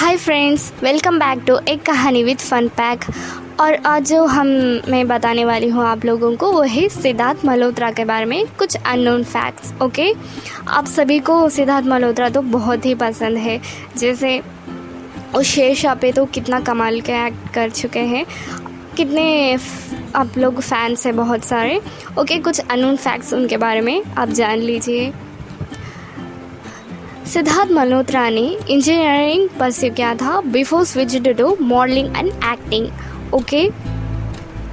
Hi friends welcome back to एक कहानी with fun pack और आज जो हम, मैं बताने वाली हूँ आप लोगों को, वो है सिद्धार्थ मल्होत्रा के बारे में कुछ अननोन फैक्ट्स ओके आप सभी को सिद्धार्थ मल्होत्रा तो बहुत ही पसंद है। जैसे, उस शेरशाह पे तो कितना कमाल के एक्ट कर चुके हैं। कितने आप लोग फैंस हैं बहुत सारे। ओके कुछ अननोन फैक्ट्स उनके बारे में आप जान लीजिए। सिद्धार्थ मल्होत्रा ने इंजीनियरिंग परस्यू किया था before switch to modelling and acting okay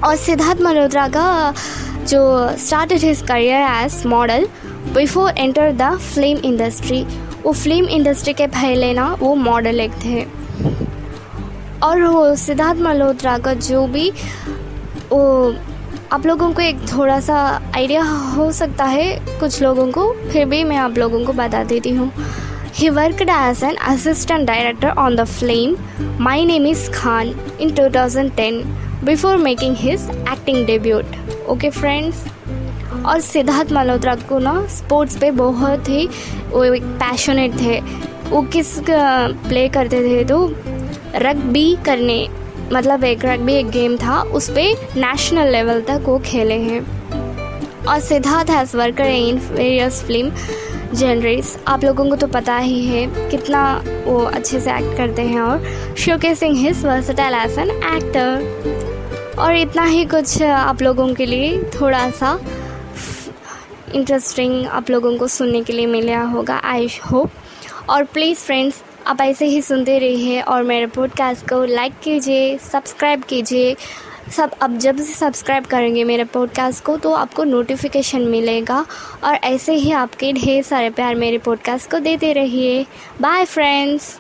और सिद्धार्थ मल्होत्रा का जो started his career as model before enter the film industry वो फ़िल्म इंडस्ट्री के पहले ना वो मॉडल एक थे। और वो सिद्धार्थ मल्होत्रा का जो भी, वो आप लोगों को एक थोड़ा सा आइडिया हो सकता है कुछ लोगों को, फिर भी मैं आप लोगों को बता देती हूँ। He worked as an assistant director on the film My Name is Khan in 2010 before making his acting debut. Okay, friends? और सिद्धार्थ मल्होत्रा को ना स्पोर्ट्स पे बहुत ही वो एक पैशनेट थे वो किस प्ले करते थे तो रग्बी करने मतलब एक रग्बी एक गेम था, उस पर नेशनल लेवल तक वो खेले हैं और Siddharth has worker in various film genres आप लोगों को तो पता ही है कितना वो अच्छे से एक्ट करते हैं और showcasing his versatile as an actor और इतना ही कुछ आप लोगों के लिए थोड़ा सा इंटरेस्टिंग आप लोगों को सुनने के लिए मिला होगा आई होप और प्लीज़ फ्रेंड्स आप ऐसे ही सुनते रहिए और मेरे पॉडकास्ट को लाइक कीजिए सब्सक्राइब कीजिए। सब अब जब से सब्सक्राइब करेंगे मेरे पॉडकास्ट को तो आपको नोटिफिकेशन मिलेगा। और ऐसे ही आपके ढेर सारे प्यार मेरे पॉडकास्ट को देते रहिए। Bye friends